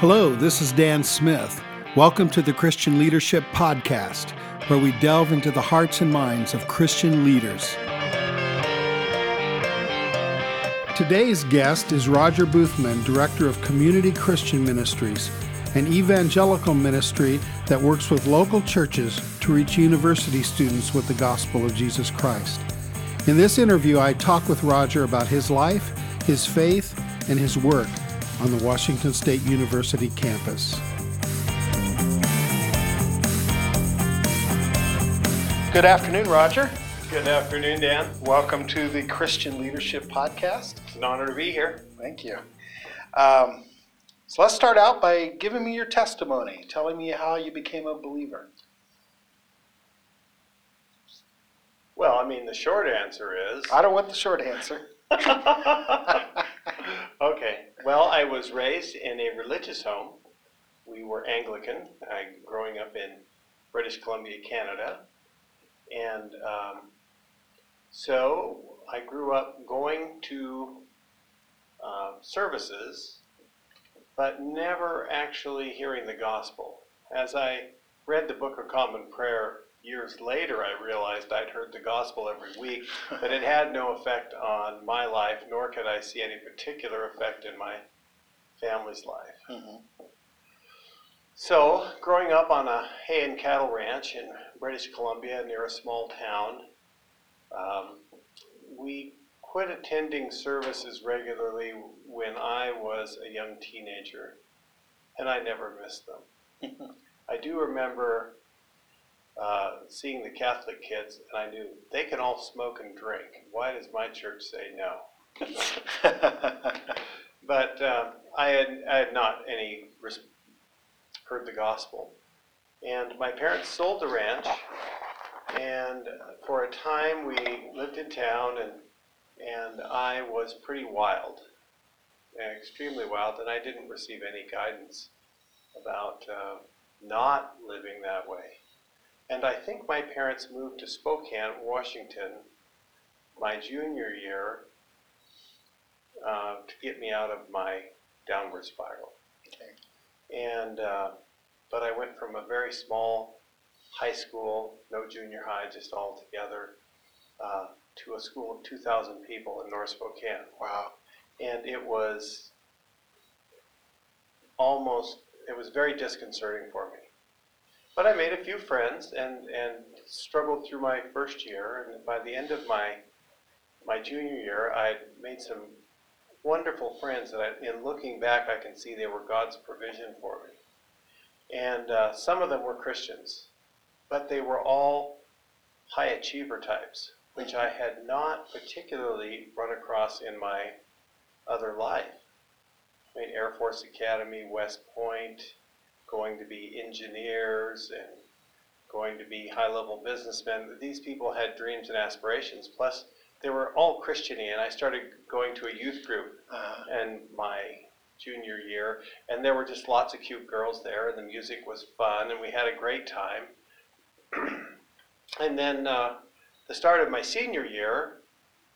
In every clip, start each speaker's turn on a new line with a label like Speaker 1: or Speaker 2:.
Speaker 1: Hello, this is Dan Smith. Welcome to the Christian Leadership Podcast, where we delve into the hearts and minds of Christian leaders. Today's guest is Rodger Boothman, Director of Community Christian Ministries, an evangelical ministry that works with local churches to reach university students with the gospel of Jesus Christ. In this interview, I talk with Rodger about his life, his faith, and his work on the Washington State University campus. Good afternoon, Rodger.
Speaker 2: Good afternoon, Dan.
Speaker 1: Welcome to the Christian Leadership Podcast.
Speaker 2: It's an honor to be here.
Speaker 1: Thank you. Um, so let's start out by giving me your testimony, telling me how you became a believer.
Speaker 2: Well, I mean, the short answer is.
Speaker 1: I don't want the short answer.
Speaker 2: okay. Well, I was raised in a religious home. We were Anglican, I, growing up in British Columbia, Canada. And um, so I grew up going to uh, services, but never actually hearing the gospel. As I read the Book of Common Prayer years later, I realized I'd heard the gospel every week, but it had no effect on my life, nor could I see any particular effect in my family's life. Mm-hmm. So, growing up on a hay and cattle ranch in British Columbia near a small town, um, we quit attending services regularly when I was a young teenager, and I never missed them. I do remember uh, seeing the Catholic kids, and I knew they can all smoke and drink. Why does my church say no? but uh, I had I had not any res- heard the gospel, and my parents sold the ranch, and for a time we lived in town, and and I was pretty wild, extremely wild, and I didn't receive any guidance about uh, not living that way. And I think my parents moved to Spokane, Washington, my junior year uh, to get me out of my downward spiral. Okay. And uh, but I went from a very small high school, no junior high, just all together, uh, to a school of 2,000 people in North Spokane.
Speaker 1: Wow.
Speaker 2: And it was almost, it was very disconcerting for me. But I made a few friends and, and struggled through my first year. And by the end of my, my junior year, I made some wonderful friends that I, in looking back, I can see they were God's provision for me. And uh, some of them were Christians, but they were all high achiever types, which I had not particularly run across in my other life. I mean, Air Force Academy, West Point, going to be engineers and going to be high level businessmen. These people had dreams and aspirations. Plus, they were all Christiany, and I started going to a youth group uh, in my junior year, and there were just lots of cute girls there, and the music was fun, and we had a great time. and then uh, the start of my senior year,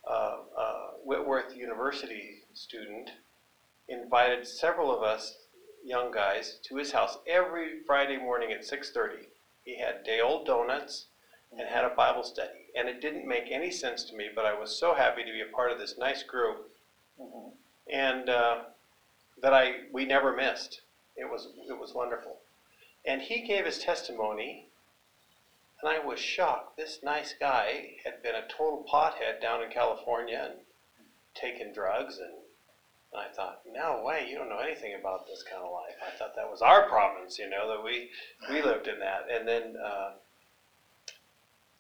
Speaker 2: uh, uh, Whitworth University student invited several of us young guys to his house every Friday morning at 6:30. He had day old donuts and had a Bible study, and it didn't make any sense to me, but I was so happy to be a part of this nice group, mm-hmm. and uh, that I we never missed. It was it was wonderful, and he gave his testimony, and I was shocked. This nice guy had been a total pothead down in California and taken drugs and and I thought, no way, you don't know anything about this kind of life. I thought that was our province, you know, that we we lived in that. And then uh,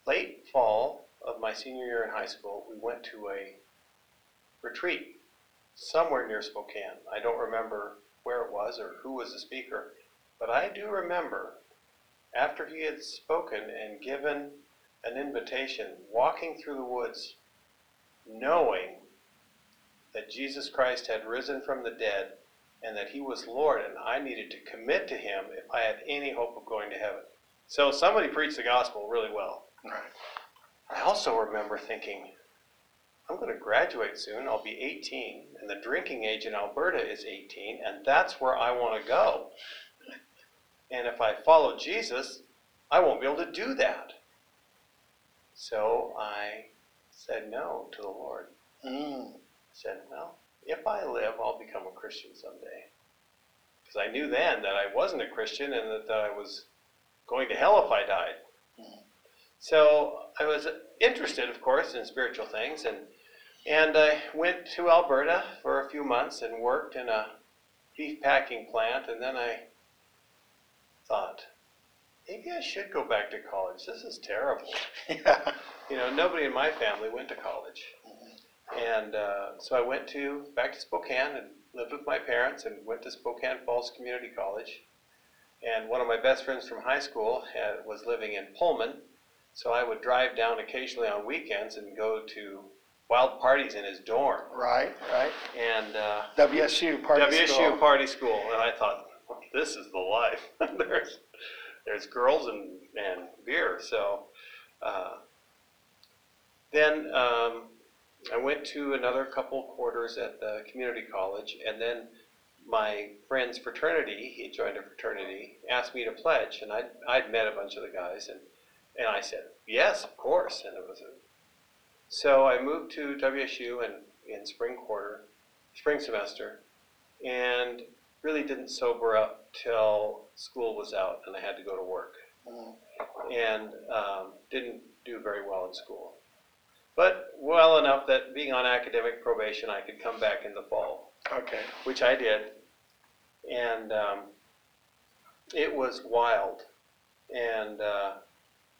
Speaker 2: late fall of my senior year in high school, we went to a retreat somewhere near Spokane. I don't remember where it was or who was the speaker, but I do remember after he had spoken and given an invitation, walking through the woods, knowing that Jesus Christ had risen from the dead and that he was Lord, and I needed to commit to him if I had any hope of going to heaven. So somebody preached the gospel really well. Right. I also remember thinking, I'm going to graduate soon. I'll be 18, and the drinking age in Alberta is 18, and that's where I want to go. And if I follow Jesus, I won't be able to do that. So I said no to the Lord.
Speaker 1: Mm.
Speaker 2: Said, well, if I live, I'll become a Christian someday. Because I knew then that I wasn't a Christian and that, that I was going to hell if I died. So I was interested, of course, in spiritual things, and and I went to Alberta for a few months and worked in a beef packing plant, and then I thought, maybe I should go back to college. This is terrible. You know, nobody in my family went to college. And uh, so I went to back to Spokane and lived with my parents and went to Spokane Falls Community College. And one of my best friends from high school had, was living in Pullman, so I would drive down occasionally on weekends and go to wild parties in his dorm.
Speaker 1: Right, right.
Speaker 2: And uh,
Speaker 1: WSU party
Speaker 2: WSU
Speaker 1: school.
Speaker 2: party school, and I thought, this is the life. there's there's girls and, and beer. So uh, then um, I went to another couple quarters at the community college, and then my friend's fraternity, he joined a fraternity, asked me to pledge, and I'd, I'd met a bunch of the guys, and, and I said, yes, of course, and it was a, so I moved to WSU in, in spring quarter, spring semester, and really didn't sober up till school was out and I had to go to work.
Speaker 1: Mm.
Speaker 2: And um, didn't do very well in school. But well enough that being on academic probation, I could come back in the fall,
Speaker 1: Okay.
Speaker 2: which I did. And um, it was wild. And uh,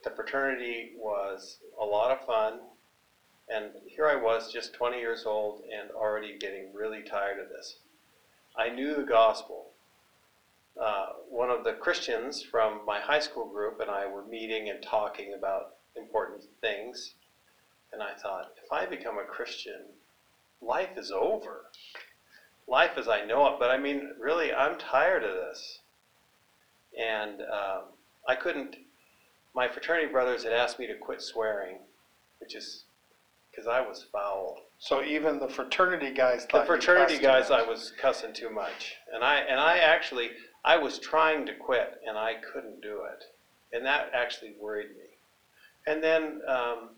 Speaker 2: the fraternity was a lot of fun. And here I was, just 20 years old, and already getting really tired of this. I knew the gospel. Uh, one of the Christians from my high school group and I were meeting and talking about important things. And I thought, if I become a Christian, life is over. Life as I know it. But I mean, really, I'm tired of this. And um, I couldn't, my fraternity brothers had asked me to quit swearing, which is because I was foul.
Speaker 1: So even the fraternity guys
Speaker 2: The fraternity guys, I was cussing too much, and I and I actually I was trying to quit, and I couldn't do it, and that actually worried me. And then um,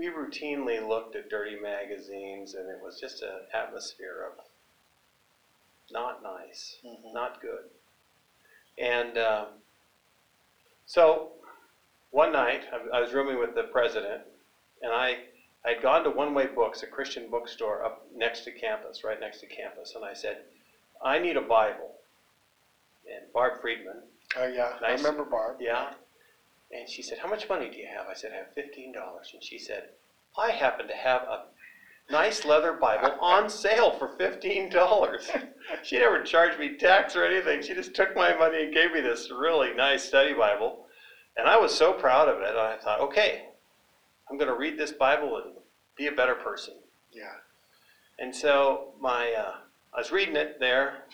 Speaker 2: we routinely looked at dirty magazines, and it was just an atmosphere of not nice,
Speaker 1: Mhm.
Speaker 2: not good. And um, so one night I, I was rooming with the president, and I I'd gone to One Way Books, a Christian bookstore up next to campus, right next to campus, and I said, I need a Bible. And Barb Friedman,
Speaker 1: Oh, yeah, I remember Barb.
Speaker 2: yeah. And she said, How much money do you have? I said, I have $15. And she said, I happen to have a nice leather Bible on sale for $15. she never charged me tax or anything. She just took my money and gave me this really nice study Bible. And I was so proud of it. And I thought, okay, I'm going to read this Bible and be a better person.
Speaker 1: Yeah.
Speaker 2: And so my, uh, I was reading it there,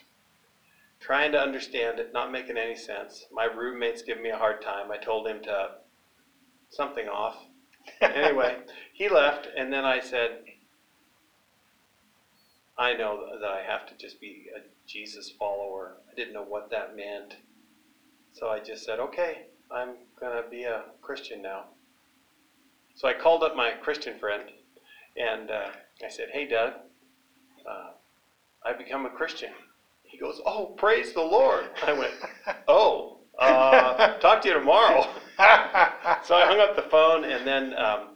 Speaker 2: trying to understand it, not making any sense. My roommate's giving me a hard time. I told him to something off. Anyway, he left, and then I said, I know that I have to just be a Jesus follower. I didn't know what that meant. So I just said, okay, I'm going to be a Christian now. So I called up my Christian friend, and uh, I said, hey, Doug, uh, I've become a Christian. He goes, oh, praise the Lord. I went, oh, uh, talk to you tomorrow. so I hung up the phone and then um,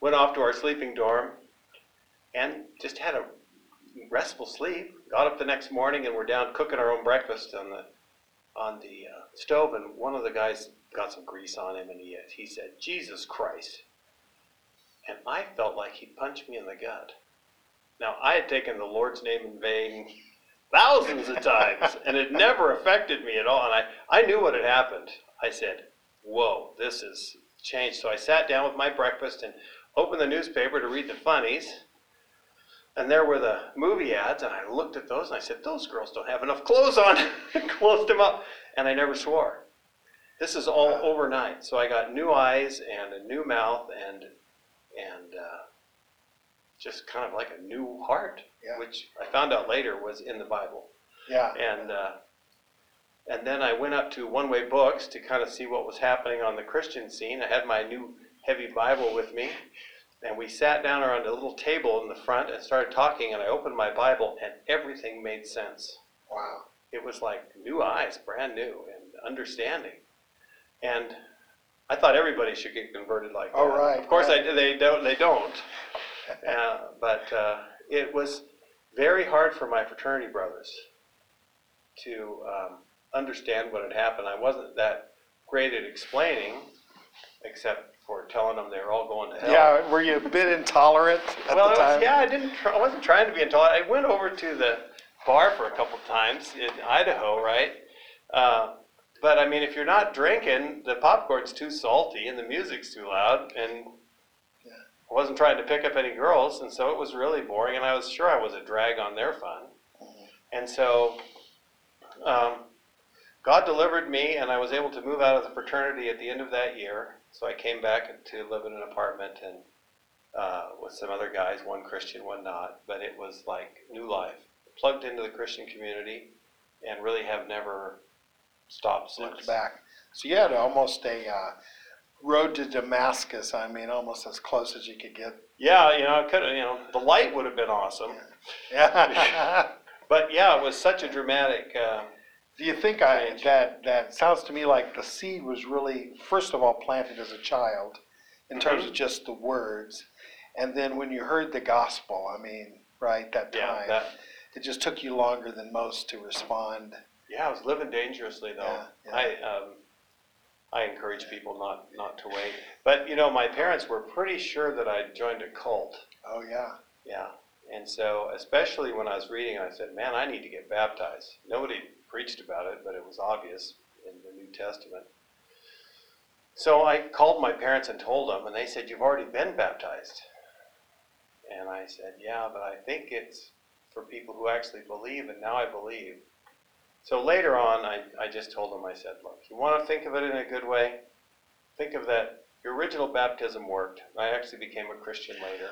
Speaker 2: went off to our sleeping dorm and just had a restful sleep. Got up the next morning and we're down cooking our own breakfast on the on the uh, stove, and one of the guys got some grease on him, and he he said, "Jesus Christ," and I felt like he punched me in the gut. Now I had taken the Lord's name in vain thousands of times, and it never affected me at all. And I, I knew what had happened. I said, Whoa, this has changed. So I sat down with my breakfast and opened the newspaper to read the funnies. And there were the movie ads, and I looked at those and I said, Those girls don't have enough clothes on. Closed them up. And I never swore. This is all overnight. So I got new eyes and a new mouth and and uh, just kind of like a new heart,
Speaker 1: Yeah.
Speaker 2: which I found out later was in the Bible.
Speaker 1: Yeah.
Speaker 2: And uh, and then I went up to One Way Books to kind of see what was happening on the Christian scene. I had my new heavy Bible with me, and we sat down around a little table in the front and started talking. And I opened my Bible, and everything made sense.
Speaker 1: Wow.
Speaker 2: It was like new eyes, brand new, and understanding. And I thought everybody should get converted like that.
Speaker 1: Oh, right,
Speaker 2: Of course,
Speaker 1: right.
Speaker 2: I, they don't. They don't. Uh, but uh, it was very hard for my fraternity brothers to um, understand what had happened. I wasn't that great at explaining, except for telling them they were all going to hell.
Speaker 1: Yeah. Were you a bit intolerant at
Speaker 2: well,
Speaker 1: the time?
Speaker 2: was, yeah, I didn't. Try, I wasn't trying to be intolerant. I went over to the bar for a couple times in Idaho, right? Uh, but I mean, if you're not drinking, the popcorn's too salty and the music's too loud, and. I wasn't trying to pick up any girls, and so it was really boring. And I was sure I was a drag on their fun, and so um, God delivered me, and I was able to move out of the fraternity at the end of that year. So I came back to live in an apartment and uh, with some other guys, one Christian, one not. But it was like new life, plugged into the Christian community, and really have never stopped since.
Speaker 1: Looked back. So you had almost a uh, road to Damascus. I mean, almost as close as you could get.
Speaker 2: Yeah, you know, I could, have. you know, the light would have been awesome.
Speaker 1: Yeah.
Speaker 2: But yeah, it was such a dramatic. Uh,
Speaker 1: Do you think I, that that sounds to me like the seed was really first of all planted as a child, in terms
Speaker 2: Mhm.
Speaker 1: of just the words, and then when you heard the gospel, I mean, right that
Speaker 2: yeah,
Speaker 1: time,
Speaker 2: that,
Speaker 1: it just took you longer than most to respond.
Speaker 2: yeah, I was living dangerously though.
Speaker 1: Yeah, yeah.
Speaker 2: I um, I encourage people not not to wait. But you know, my parents were pretty sure that I joined a cult.
Speaker 1: Oh yeah,
Speaker 2: Yeah, and so especially when I was reading, I said, "Man, I need to get baptized." Nobody preached about it, but it was obvious in the New Testament. So I called my parents and told them, and they said, "You've already been baptized." And I said, "Yeah, but I think it's for people who actually believe, and now I believe." So later on, I, I just told them, I said, "Look, you want to think of it in a good way? Think of that. Your original baptism worked. I actually became a Christian later."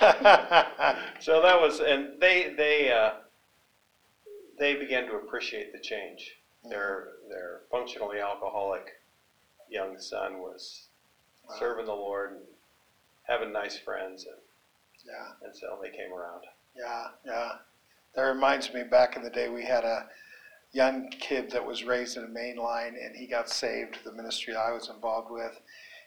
Speaker 2: So that was, and they they uh, they began to appreciate the change. Their their functionally alcoholic young son was
Speaker 1: Wow.
Speaker 2: serving the Lord and having nice friends, and,
Speaker 1: yeah.
Speaker 2: and so they came around.
Speaker 1: Yeah, yeah. That reminds me back in the day we had a young kid that was raised in a mainline, and he got saved, the ministry I was involved with.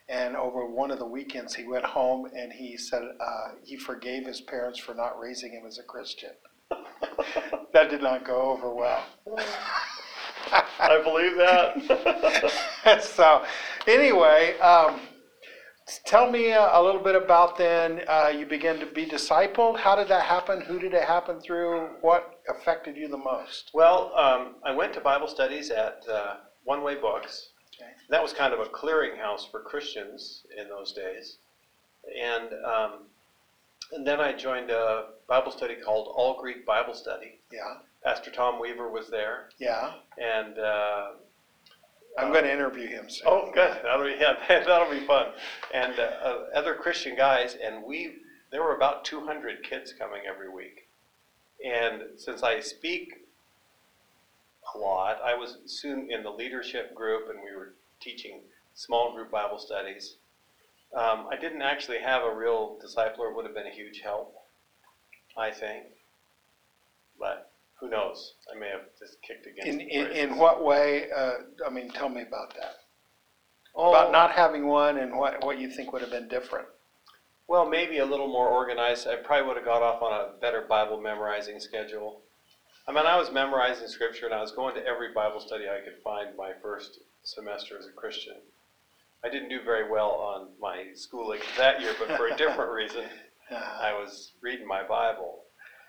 Speaker 1: And over one of the weekends he went home and he said uh, he forgave his parents for not raising him as a Christian. that did not go over well.
Speaker 2: I believe that.
Speaker 1: so, anyway, um, tell me a, a little bit about then. Uh, you began to be discipled. How did that happen? Who did it happen through? What affected you the most?
Speaker 2: well, um, I went to Bible studies at uh, One Way Books.
Speaker 1: Okay.
Speaker 2: That was kind of a clearinghouse for Christians in those days, and um, and then I joined a Bible study called All Greek Bible Study.
Speaker 1: Yeah,
Speaker 2: Pastor Tom Weaver was there,
Speaker 1: yeah.
Speaker 2: and uh,
Speaker 1: I'm going to interview him soon.
Speaker 2: oh, good, that'll be yeah, that'll be fun, and uh, uh, other Christian guys, and we there were about 200 kids coming every week, and since I speak a lot, I was soon in the leadership group, and we were teaching small group Bible studies. Um, I didn't actually have a real discipler; it would have been a huge help, I think, but who knows? I may have just kicked against.
Speaker 1: In,
Speaker 2: the
Speaker 1: in, in what way? Uh, I mean, tell me about that.
Speaker 2: Oh,
Speaker 1: About not having one and what, what you think would have been different.
Speaker 2: Well, maybe a little more organized. I probably would have got off on a better Bible memorizing schedule. I mean, I was memorizing scripture and I was going to every Bible study I could find my first semester as a Christian. I didn't do very well on my schooling that year, but for a different reason. I was reading my Bible.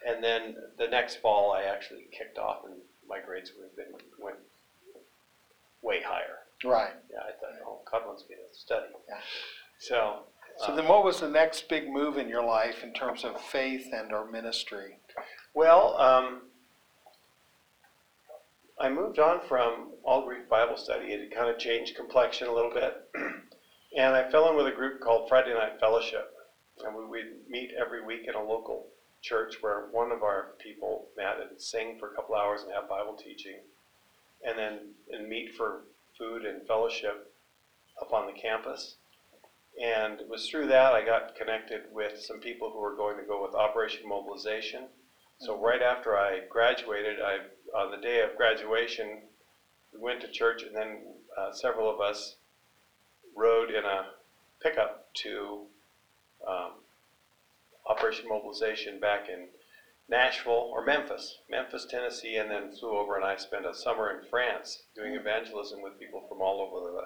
Speaker 2: And then the next fall, I actually kicked off and my grades would have been, went way higher.
Speaker 1: right.
Speaker 2: Yeah, I thought, oh, God wants me to study.
Speaker 1: Yeah.
Speaker 2: So,
Speaker 1: So then, what was the next big move in your life in terms of faith and or ministry?
Speaker 2: Well, um, I moved on from All Greek Bible Study. It had kind of changed complexion a little bit. and I fell in with a group called Friday Night Fellowship. and we would meet every week in a local church where one of our people met and sing for a couple hours and have Bible teaching, and then and meet for food and fellowship up on the campus. And it was through that I got connected with some people who were going to go with Operation Mobilization. So right after I graduated, I on the day of graduation, we went to church, and then uh, several of us rode in a pickup to um, Operation Mobilization back in Nashville or Memphis, Memphis, Tennessee, and then flew over and I spent a summer in France doing evangelism with people from all over the,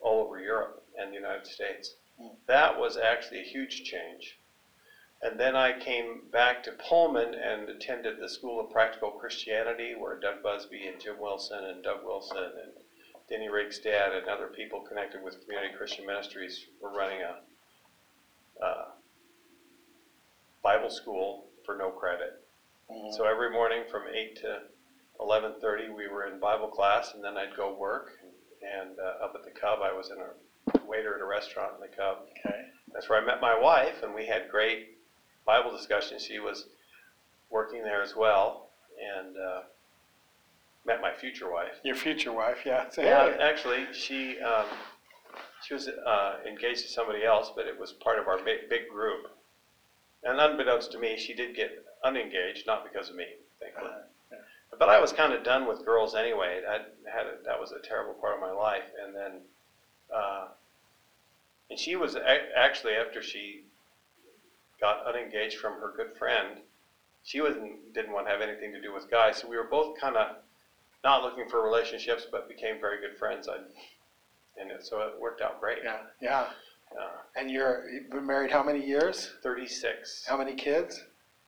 Speaker 2: all over Europe and the United States. That was actually a huge change. And then I came back to Pullman and attended the School of Practical Christianity, where Doug Busby and Jim Wilson and Doug Wilson and Denny Riggs' dad and other people connected with Community Christian Ministries were running a uh, Bible school for no credit. So every morning from eight to eleven thirty, we were in Bible class, and then I'd go work. And uh, up at the Cub, I was in a waiter at a restaurant in the Cub.
Speaker 1: Okay.
Speaker 2: That's where I met my wife, and we had great Bible discussions. She was working there as well, and uh, met my future wife.
Speaker 1: Your future wife, yeah.
Speaker 2: Yeah,
Speaker 1: hey.
Speaker 2: actually, she um, she was uh, engaged to somebody else, but it was part of our big, big group. And unbeknownst to me, she did get unengaged, not because of me, thankfully.
Speaker 1: Uh, yeah.
Speaker 2: But I was kind of done with girls anyway. I had a, that was a terrible part of my life, and then, uh, and she was a- actually after she got unengaged from her good friend, she wasn't didn't want to have anything to do with guys. So we were both kind of not looking for relationships, but became very good friends. I, and it, so it worked out great.
Speaker 1: Yeah, yeah.
Speaker 2: Uh,
Speaker 1: And you're, you've been married how many years?
Speaker 2: Thirty-six.
Speaker 1: How many kids?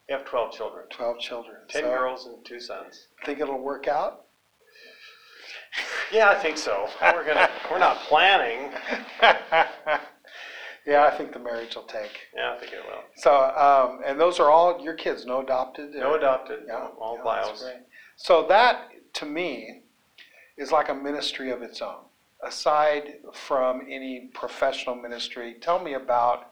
Speaker 2: We have twelve children,
Speaker 1: Twelve children.
Speaker 2: ten
Speaker 1: So,
Speaker 2: girls and two sons.
Speaker 1: Think it'll work out?
Speaker 2: Yeah, I think so. We're gonna. we're not planning.
Speaker 1: Yeah, I think the marriage will take.
Speaker 2: Yeah, I think it will.
Speaker 1: So, um, and those are all your kids, no adopted?
Speaker 2: No
Speaker 1: or-
Speaker 2: adopted,
Speaker 1: Yeah,
Speaker 2: all
Speaker 1: yeah, that's
Speaker 2: bios.
Speaker 1: great. So that, to me, is like a ministry of its own. Aside from any professional ministry, tell me about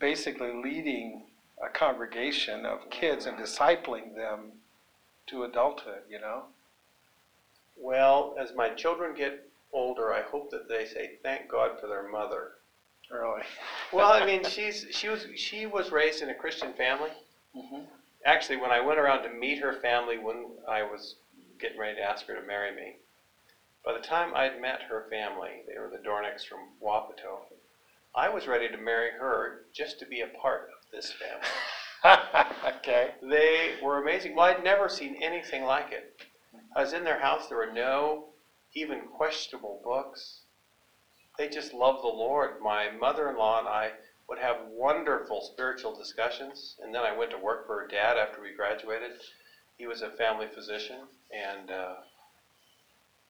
Speaker 1: basically leading a congregation of kids and discipling them to adulthood, you know?
Speaker 2: Well, as my children get older, I hope that they say thank God for their mother.
Speaker 1: Really.
Speaker 2: Well, I mean, she's she was she was raised in a Christian family.
Speaker 1: Mhm.
Speaker 2: Actually, when I went around to meet her family when I was getting ready to ask her to marry me, by the time I'd met her family, they were the Dornicks from Wapato. I was ready to marry her just to be a part of this family.
Speaker 1: okay.
Speaker 2: They were amazing. Well, I'd never seen anything like it. I was in their house. There were no even questionable books. They just loved the Lord. My mother-in-law and I would have wonderful spiritual discussions, and then I went to work for her dad after we graduated. He was a family physician and uh,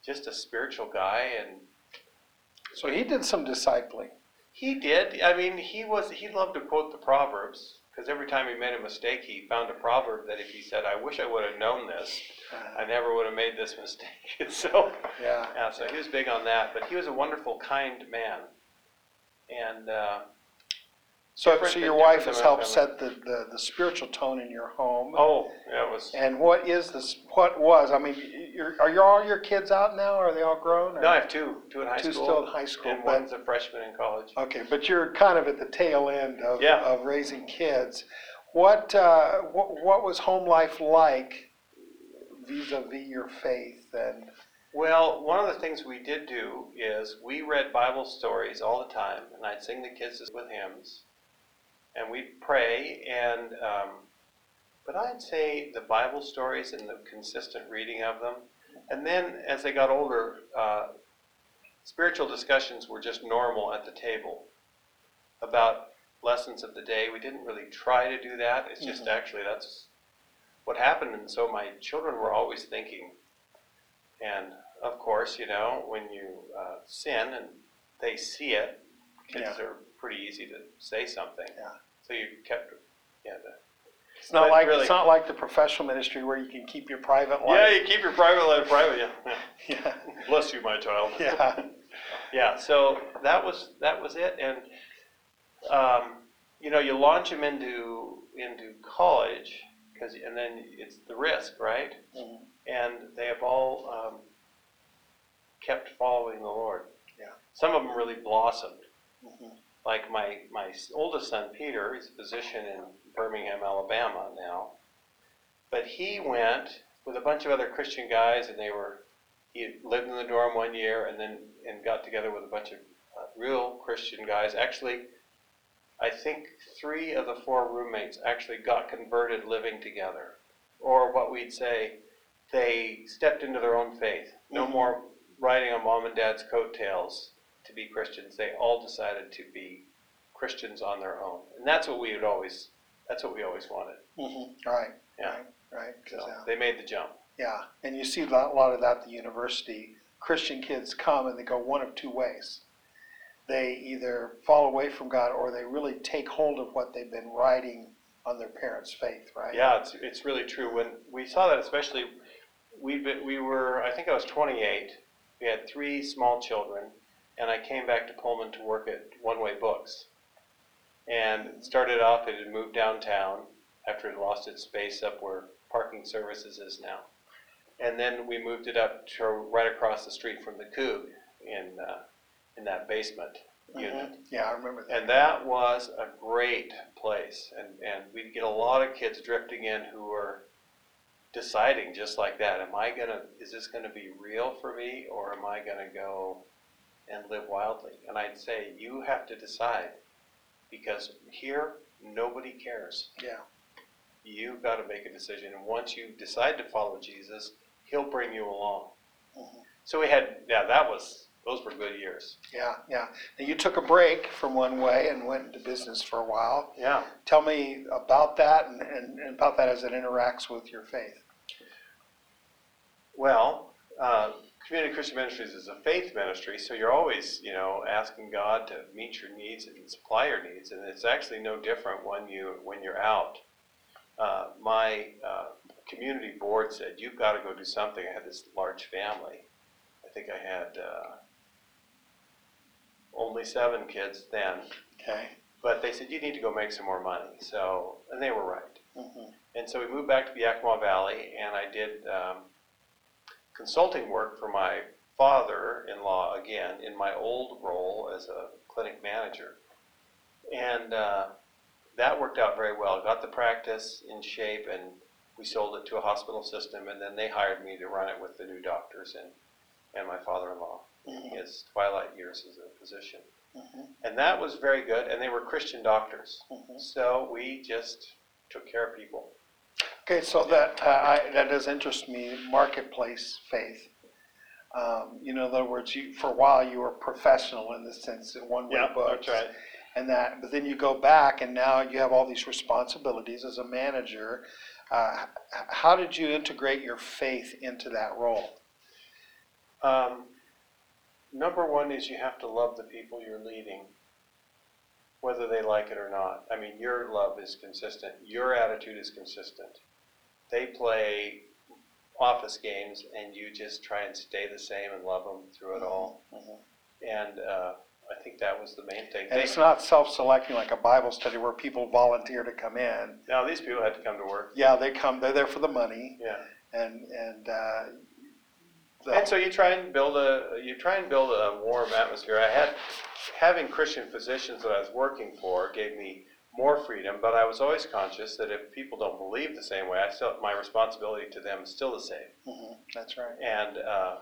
Speaker 2: just a spiritual guy, and
Speaker 1: So he did some discipling.
Speaker 2: he did. I mean, he was. He loved to quote the proverbs because every time he made a mistake, he found a proverb that if he said, "I wish I would have known this," I never would have made this mistake. so,
Speaker 1: yeah.
Speaker 2: yeah, so he was big on that. But he was a wonderful, kind man. And uh,
Speaker 1: So,
Speaker 2: Different
Speaker 1: so
Speaker 2: than-
Speaker 1: your wife
Speaker 2: different
Speaker 1: has
Speaker 2: than my
Speaker 1: helped set the, the, the spiritual tone in your home.
Speaker 2: oh, yeah, it was.
Speaker 1: And what is this? What was? I mean, you're, are your, all your kids out now? Are they all grown? or-
Speaker 2: No, I have two, two in high
Speaker 1: Two
Speaker 2: school,
Speaker 1: still in high school,
Speaker 2: and
Speaker 1: but-
Speaker 2: one's a freshman in college.
Speaker 1: Okay, but you're kind of at the tail end of,
Speaker 2: Yeah.
Speaker 1: of raising kids. What, uh, what what was home life like vis-a-vis your faith and?
Speaker 2: Well, one of the things we did do is we read Bible stories all the time, and I'd sing the kids with hymns, and we'd pray. And um, but I'd say the Bible stories and the consistent reading of them, and then as they got older, uh, spiritual discussions were just normal at the table about lessons of the day. We didn't really try to do that. It's just
Speaker 1: Mhm.
Speaker 2: actually that's what happened, and so my children were always thinking. And of course, you know, when you uh, sin and they see it, kids
Speaker 1: Yeah.
Speaker 2: are pretty easy to say something.
Speaker 1: Yeah.
Speaker 2: So you kept, yeah. The,
Speaker 1: It's not like
Speaker 2: really-
Speaker 1: it's not like the professional ministry where you can keep your private life.
Speaker 2: yeah, you keep your private life private. Yeah. yeah.
Speaker 1: Yeah.
Speaker 2: Bless you, my child.
Speaker 1: Yeah.
Speaker 2: Yeah. So that was that was it, and um, you know, you launch them into into college, because and then it's the risk, right?
Speaker 1: Mhm.
Speaker 2: And they have all um, kept following the Lord.
Speaker 1: Yeah.
Speaker 2: Some of them really blossomed.
Speaker 1: Mhm.
Speaker 2: Like my my oldest son Peter, he's a physician in Birmingham, Alabama now. But he went with a bunch of other Christian guys, and they were he lived in the dorm one year, and then and got together with a bunch of uh, real Christian guys. Actually, I think three of the four roommates actually got converted living together, or what we'd say, they stepped into their own faith. No
Speaker 1: Mhm.
Speaker 2: more riding on mom and dad's coattails to be Christians. They all decided to be Christians on their own, and that's what we would always. That's what we always wanted.
Speaker 1: Mhm. Right.
Speaker 2: Yeah.
Speaker 1: Right. Right.
Speaker 2: So
Speaker 1: uh,
Speaker 2: they made the jump.
Speaker 1: Yeah, and you see a lot, a lot of that at the university. Christian kids come and they go one of two ways. They either fall away from God or they really take hold of what they've been writing on their parents' faith, right?
Speaker 2: Yeah, it's, it's really true. When we saw that, especially, we we were, I think I was 28. We had three small children, and I came back to Pullman to work at One Way Books. And it started off, it had moved downtown after it lost its space up where parking services is now. And then we moved it up to right across the street from the Coug in, uh, in that basement unit.
Speaker 1: Mhm. Yeah, I remember that.
Speaker 2: And that was a great place. And, and we'd get a lot of kids drifting in who were deciding just like that. Am I going to, is this going to be real for me or am I going to go and live wildly? And I'd say, you have to decide because here, nobody cares.
Speaker 1: Yeah.
Speaker 2: You've got to make a decision. And once you decide to follow Jesus, he'll bring you along.
Speaker 1: Mhm.
Speaker 2: So we had, yeah, that was, those were good years.
Speaker 1: Yeah, yeah. Now you took a break from one way and went into business for a while.
Speaker 2: Yeah.
Speaker 1: Tell me about that and, and, and about that as it interacts with your faith.
Speaker 2: Well, uh, Community Christian Ministries is a faith ministry, so you're always, you know, asking God to meet your needs and supply your needs, and it's actually no different when you when you're out. Uh, my uh, community board said you've got to go do something. I had this large family. I think I had uh, only seven kids then,
Speaker 1: Okay.
Speaker 2: but they said you need to go make some more money. So, and they were right.
Speaker 1: Mhm.
Speaker 2: And so we moved back to the Yakima Valley, and I did um, consulting work for my father-in-law again in my old role as a clinic manager, and uh, that worked out very well. Got the practice in shape, and we sold it to a hospital system, and then they hired me to run it with the new doctors and and my father-in-law in
Speaker 1: Mhm.
Speaker 2: his twilight years as a physician,
Speaker 1: Mhm.
Speaker 2: and that was very good. And they were Christian doctors,
Speaker 1: Mhm.
Speaker 2: so we just took care of people.
Speaker 1: Okay, so that uh, I, that does interest me. Marketplace faith. Um, you know, in other words, you for a while you were professional in the sense in one way books, and that, but then you go back and now you have all these responsibilities as a manager. Uh, how did you integrate your faith into that role?
Speaker 2: Um, number one is you have to love the people you're leading, whether they like it or not. I mean, your love is consistent. Your attitude is consistent. They play office games, and you just try and stay the same and love them through it all.
Speaker 1: Mhm.
Speaker 2: And uh, I think that was the main thing.
Speaker 1: And
Speaker 2: They-
Speaker 1: it's not self-selecting like a Bible study where people volunteer to come in.
Speaker 2: now these people had to come to work.
Speaker 1: Yeah, they come. They're there for the money,
Speaker 2: Yeah.
Speaker 1: and and. Uh,
Speaker 2: And so you try and build a you try and build a warm atmosphere. I had having Christian physicians that I was working for gave me more freedom, but I was always conscious that if people don't believe the same way, I still my responsibility to them is still the same.
Speaker 1: Mhm, that's right.
Speaker 2: And uh,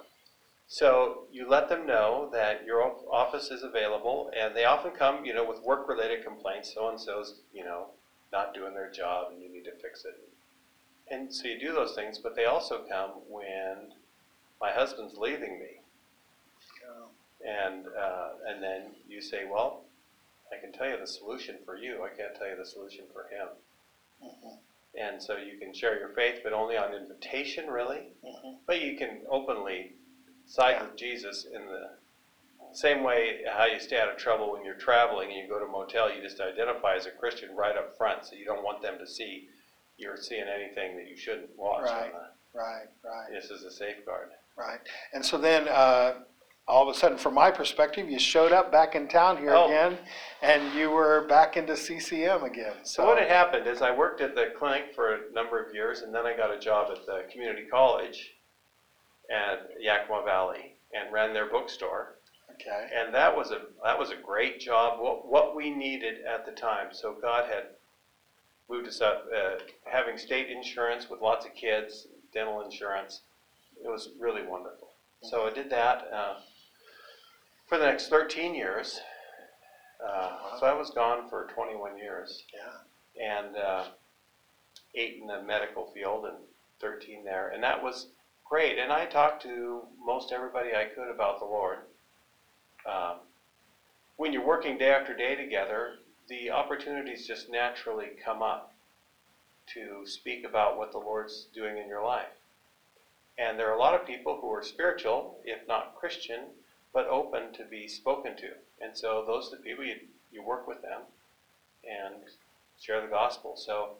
Speaker 2: so you let them know that your office is available, and they often come, you know, with work-related complaints. So and so's, you know, not doing their job, and you need to fix it. And so you do those things, but they also come when my husband's leaving me, and uh, and then you say, well, I can tell you the solution for you. I can't tell you the solution for him.
Speaker 1: Mhm,
Speaker 2: And so you can share your faith, but only on invitation, really.
Speaker 1: mhm.
Speaker 2: But you can openly side
Speaker 1: Yeah.
Speaker 2: with Jesus in the same way how you stay out of trouble when you're traveling and you go to a motel, you just identify as a Christian right up front, so you don't want them to see you're seeing anything that you shouldn't watch.
Speaker 1: Right. Right, right,
Speaker 2: this is a safeguard.
Speaker 1: Right. And so then, uh, all of a sudden, from my perspective, you showed up back in town here
Speaker 2: Oh.
Speaker 1: again, and you were back into CCM again.
Speaker 2: So what had happened is I worked at the clinic for a number of years, and then I got a job at the community college at Yakima Valley and ran their bookstore.
Speaker 1: Okay.
Speaker 2: And that was a that was a great job. What what we needed at the time. So God had moved us up, uh, having state insurance with lots of kids, dental insurance. It was really wonderful. So I did that uh, for the next 13 years. Uh, so I was gone for 21 years
Speaker 1: Yeah.
Speaker 2: and uh, eight in the medical field and 13 there. And that was great. And I talked to most everybody I could about the Lord. Um, when you're working day after day together, the opportunities just naturally come up to speak about what the Lord's doing in your life. And there are a lot of people who are spiritual, if not Christian, but open to be spoken to. And so those are the people you, you work with them and share the gospel. So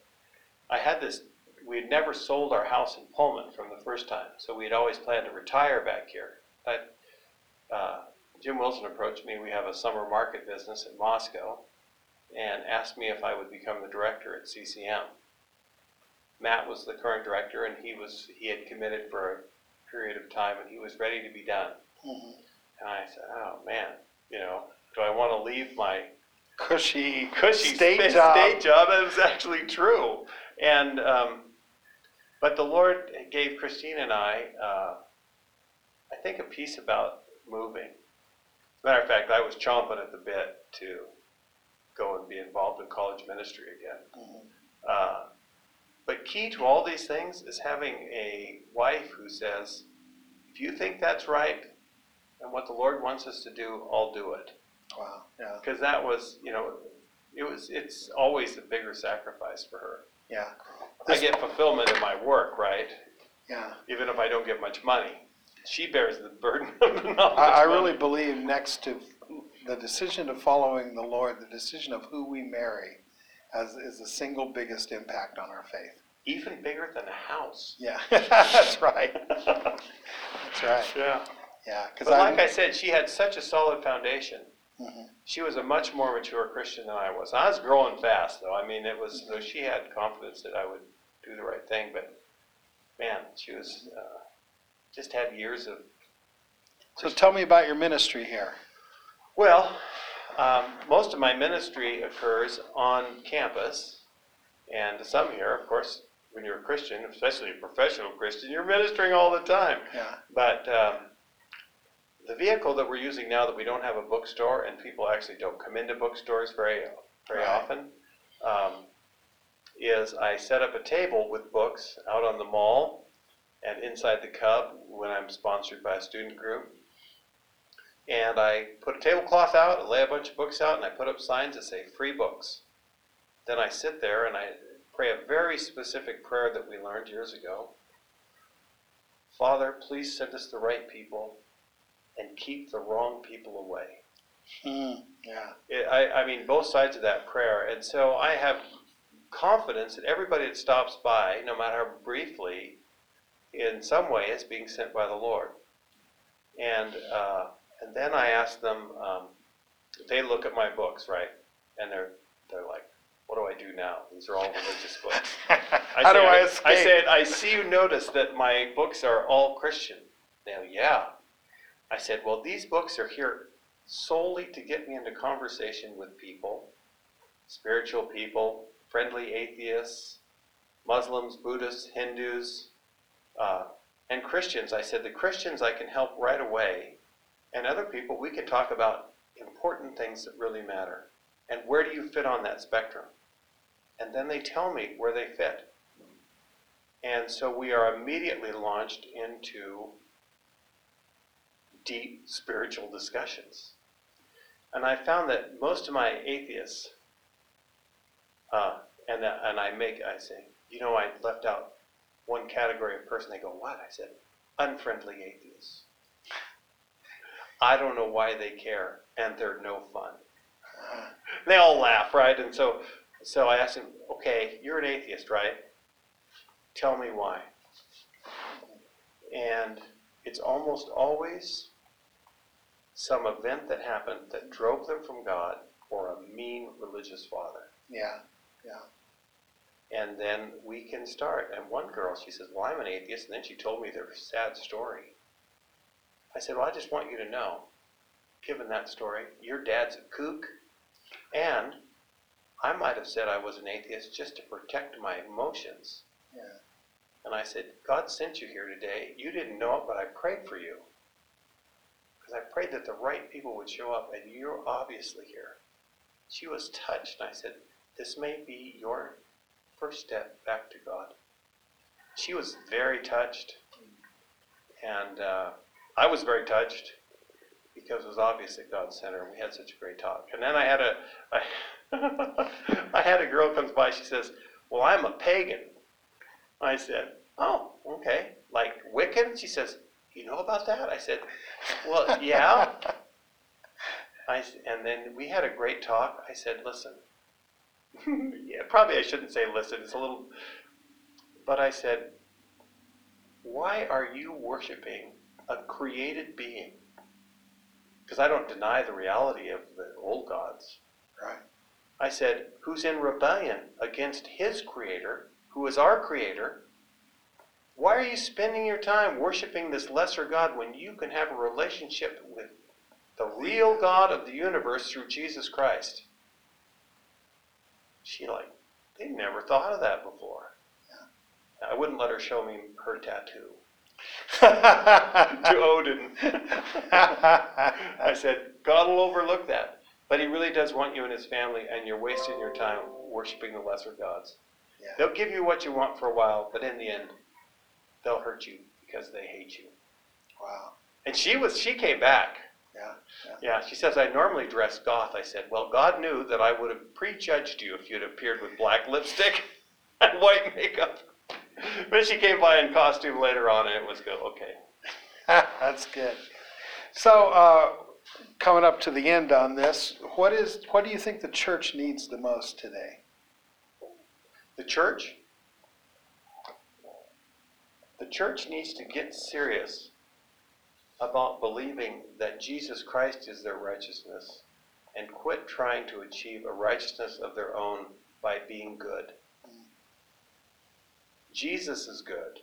Speaker 2: I had this, we had never sold our house in Pullman from the first time, so we had always planned to retire back here. But uh, Jim Wilson approached me, we have a summer market business in Moscow, and asked me if I would become the director at CCM. Matt was the current director, and he was he had committed for a period of time, and he was ready to be done.
Speaker 1: Mhm.
Speaker 2: And I said, "Oh man, you know, do I want to leave my
Speaker 1: Cushy,
Speaker 2: cushy
Speaker 1: state
Speaker 2: state,
Speaker 1: job.
Speaker 2: state job. That was actually true. And um, but the Lord gave Christine and I, uh, I think, a peace about moving. As a Matter of fact, I was chomping at the bit to go and be involved in college ministry again.
Speaker 1: Mhm.
Speaker 2: Uh, but key to all these things is having a wife who says, if you think that's right and what the Lord wants us to do, I'll do it
Speaker 1: Wow. Yeah.
Speaker 2: because that was, you know, it was. It's always a bigger sacrifice for her.
Speaker 1: Yeah.
Speaker 2: I get fulfillment in my work, right?
Speaker 1: Yeah.
Speaker 2: Even if I don't get much money, she bears the burden of the knowledge.
Speaker 1: I, I really believe next to the decision of following the Lord, the decision of who we marry, has, is the single biggest impact on our faith.
Speaker 2: Even bigger than a house.
Speaker 1: Yeah, that's right. That's right.
Speaker 2: Yeah.
Speaker 1: Yeah, because
Speaker 2: But like I said, she had such a solid foundation.
Speaker 1: Mhm.
Speaker 2: She was a much more mature Christian than I was. I was growing fast, though. I mean, it was so she had confidence that I would do the right thing. But man, she was uh, just had years of
Speaker 1: So tell me about your ministry here.
Speaker 2: Well, um, most of my ministry occurs on campus, and some here, of course, when you're a Christian, especially a professional Christian, you're ministering all the time.
Speaker 1: Yeah.
Speaker 2: But um, the vehicle that we're using now that we don't have a bookstore, and people actually don't come into bookstores very, very
Speaker 1: Right.
Speaker 2: often, um, is I set up a table with books out on the mall and inside the Cub when I'm sponsored by a student group. And I put a tablecloth out, I lay a bunch of books out, and I put up signs that say free books. Then I sit there and I pray a very specific prayer that we learned years ago. Father, please send us the right people and keep the wrong people away.
Speaker 1: Mm, yeah.
Speaker 2: It, I, I mean, both sides of that prayer. And so I have confidence that everybody that stops by, no matter how briefly, in some way is being sent by the Lord. And, uh, and then I ask them, um, they look at my books, right? And they're, they're like, what do I do now? These are all religious books. I
Speaker 1: How do
Speaker 2: say,
Speaker 1: I
Speaker 2: I
Speaker 1: escape?
Speaker 2: said, I see you notice that my books are all Christian. Go, yeah. I said, well, these books are here solely to get me into conversation with people, spiritual people, friendly atheists, Muslims, Buddhists, Hindus, uh, and Christians. I said, the Christians I can help right away, and other people we can talk about important things that really matter. And where do you fit on that spectrum? And then they tell me where they fit. And so we are immediately launched into deep spiritual discussions. And I found that most of my atheists, uh, and, and I make, I say, you know, I left out one category of person. They go, what? I said, unfriendly atheists. I don't know why they care, and they're no fun. They all laugh, right? And so, so I asked him, okay, you're an atheist, right? Tell me why. And it's almost always some event that happened that drove them from God or a mean religious father.
Speaker 1: Yeah, yeah.
Speaker 2: And then we can start. And one girl, she says, Well, I'm an atheist. And then she told me their sad story. I said, Well, I just want you to know, given that story, your dad's a kook. And I might have said I was an atheist just to protect my emotions.
Speaker 1: Yeah.
Speaker 2: And I said, God sent you here today. You didn't know it, but I prayed for you. Because I prayed that the right people would show up, and you're obviously here. She was touched, and I said, This may be your first step back to God. She was very touched, and uh, I was very touched because it was obvious that God sent her. And we had such a great talk. And then I had a, I, I had a girl comes by. She says, "Well, I'm a pagan." I said, "Oh, okay, like Wiccan." She says, "You know about that?" I said, "Well, yeah." I and then we had a great talk. I said, "Listen." yeah, probably I shouldn't say listen. It's a little, but I said, "Why are you worshiping a created being?" Because I don't deny the reality of the old gods.
Speaker 1: Right.
Speaker 2: I said, who's in rebellion against his creator, who is our creator? Why are you spending your time worshiping this lesser God when you can have a relationship with the real God of the universe through Jesus Christ? She like, they never thought of that before. I wouldn't let her show me her tattoo to Odin. I said, God will overlook that. But he really does want you and his family, and you're wasting your time worshiping the lesser gods.
Speaker 1: Yeah.
Speaker 2: They'll give you what you want for a while, but in the end, they'll hurt you because they hate you.
Speaker 1: Wow.
Speaker 2: And she was she came back.
Speaker 1: Yeah. Yeah.
Speaker 2: Yeah, she says I normally dress goth. I said, well, God knew that I would have prejudged you if you'd appeared with black lipstick and white makeup. But she came by in costume later on, and it was good. Okay.
Speaker 1: That's good. So, uh, coming up to the end on this, what is what do you think the church needs the most today?
Speaker 2: The church, the church needs to get serious about believing that Jesus Christ is their righteousness and quit trying to achieve a righteousness of their own by being good. Jesus is good.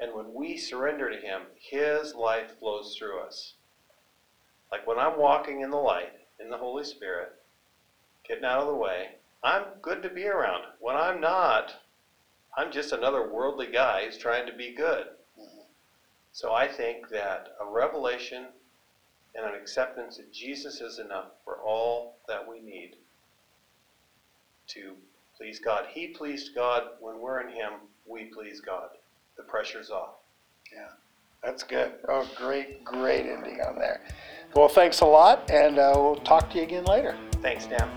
Speaker 2: And when we surrender to Him, His life flows through us. Like when I'm walking in the light, in the Holy Spirit, getting out of the way, I'm good to be around. When I'm not, I'm just another worldly guy who's trying to be good. So I think that a revelation and an acceptance that Jesus is enough for all that we need to please God. He pleased God. When we're in Him, we please God. The pressure's off.
Speaker 1: Yeah, that's good. Oh, great, great ending on there. Well, thanks a lot, and uh, we'll talk to you again later.
Speaker 2: Thanks, Dan.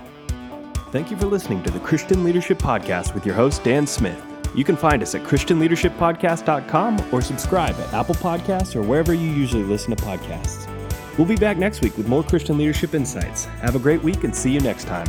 Speaker 3: Thank you for listening to the Christian Leadership Podcast with your host, Dan Smith. You can find us at ChristianLeadershipPodcast.com or subscribe at Apple Podcasts or wherever you usually listen to podcasts. We'll be back next week with more Christian leadership insights. Have a great week and see you next time.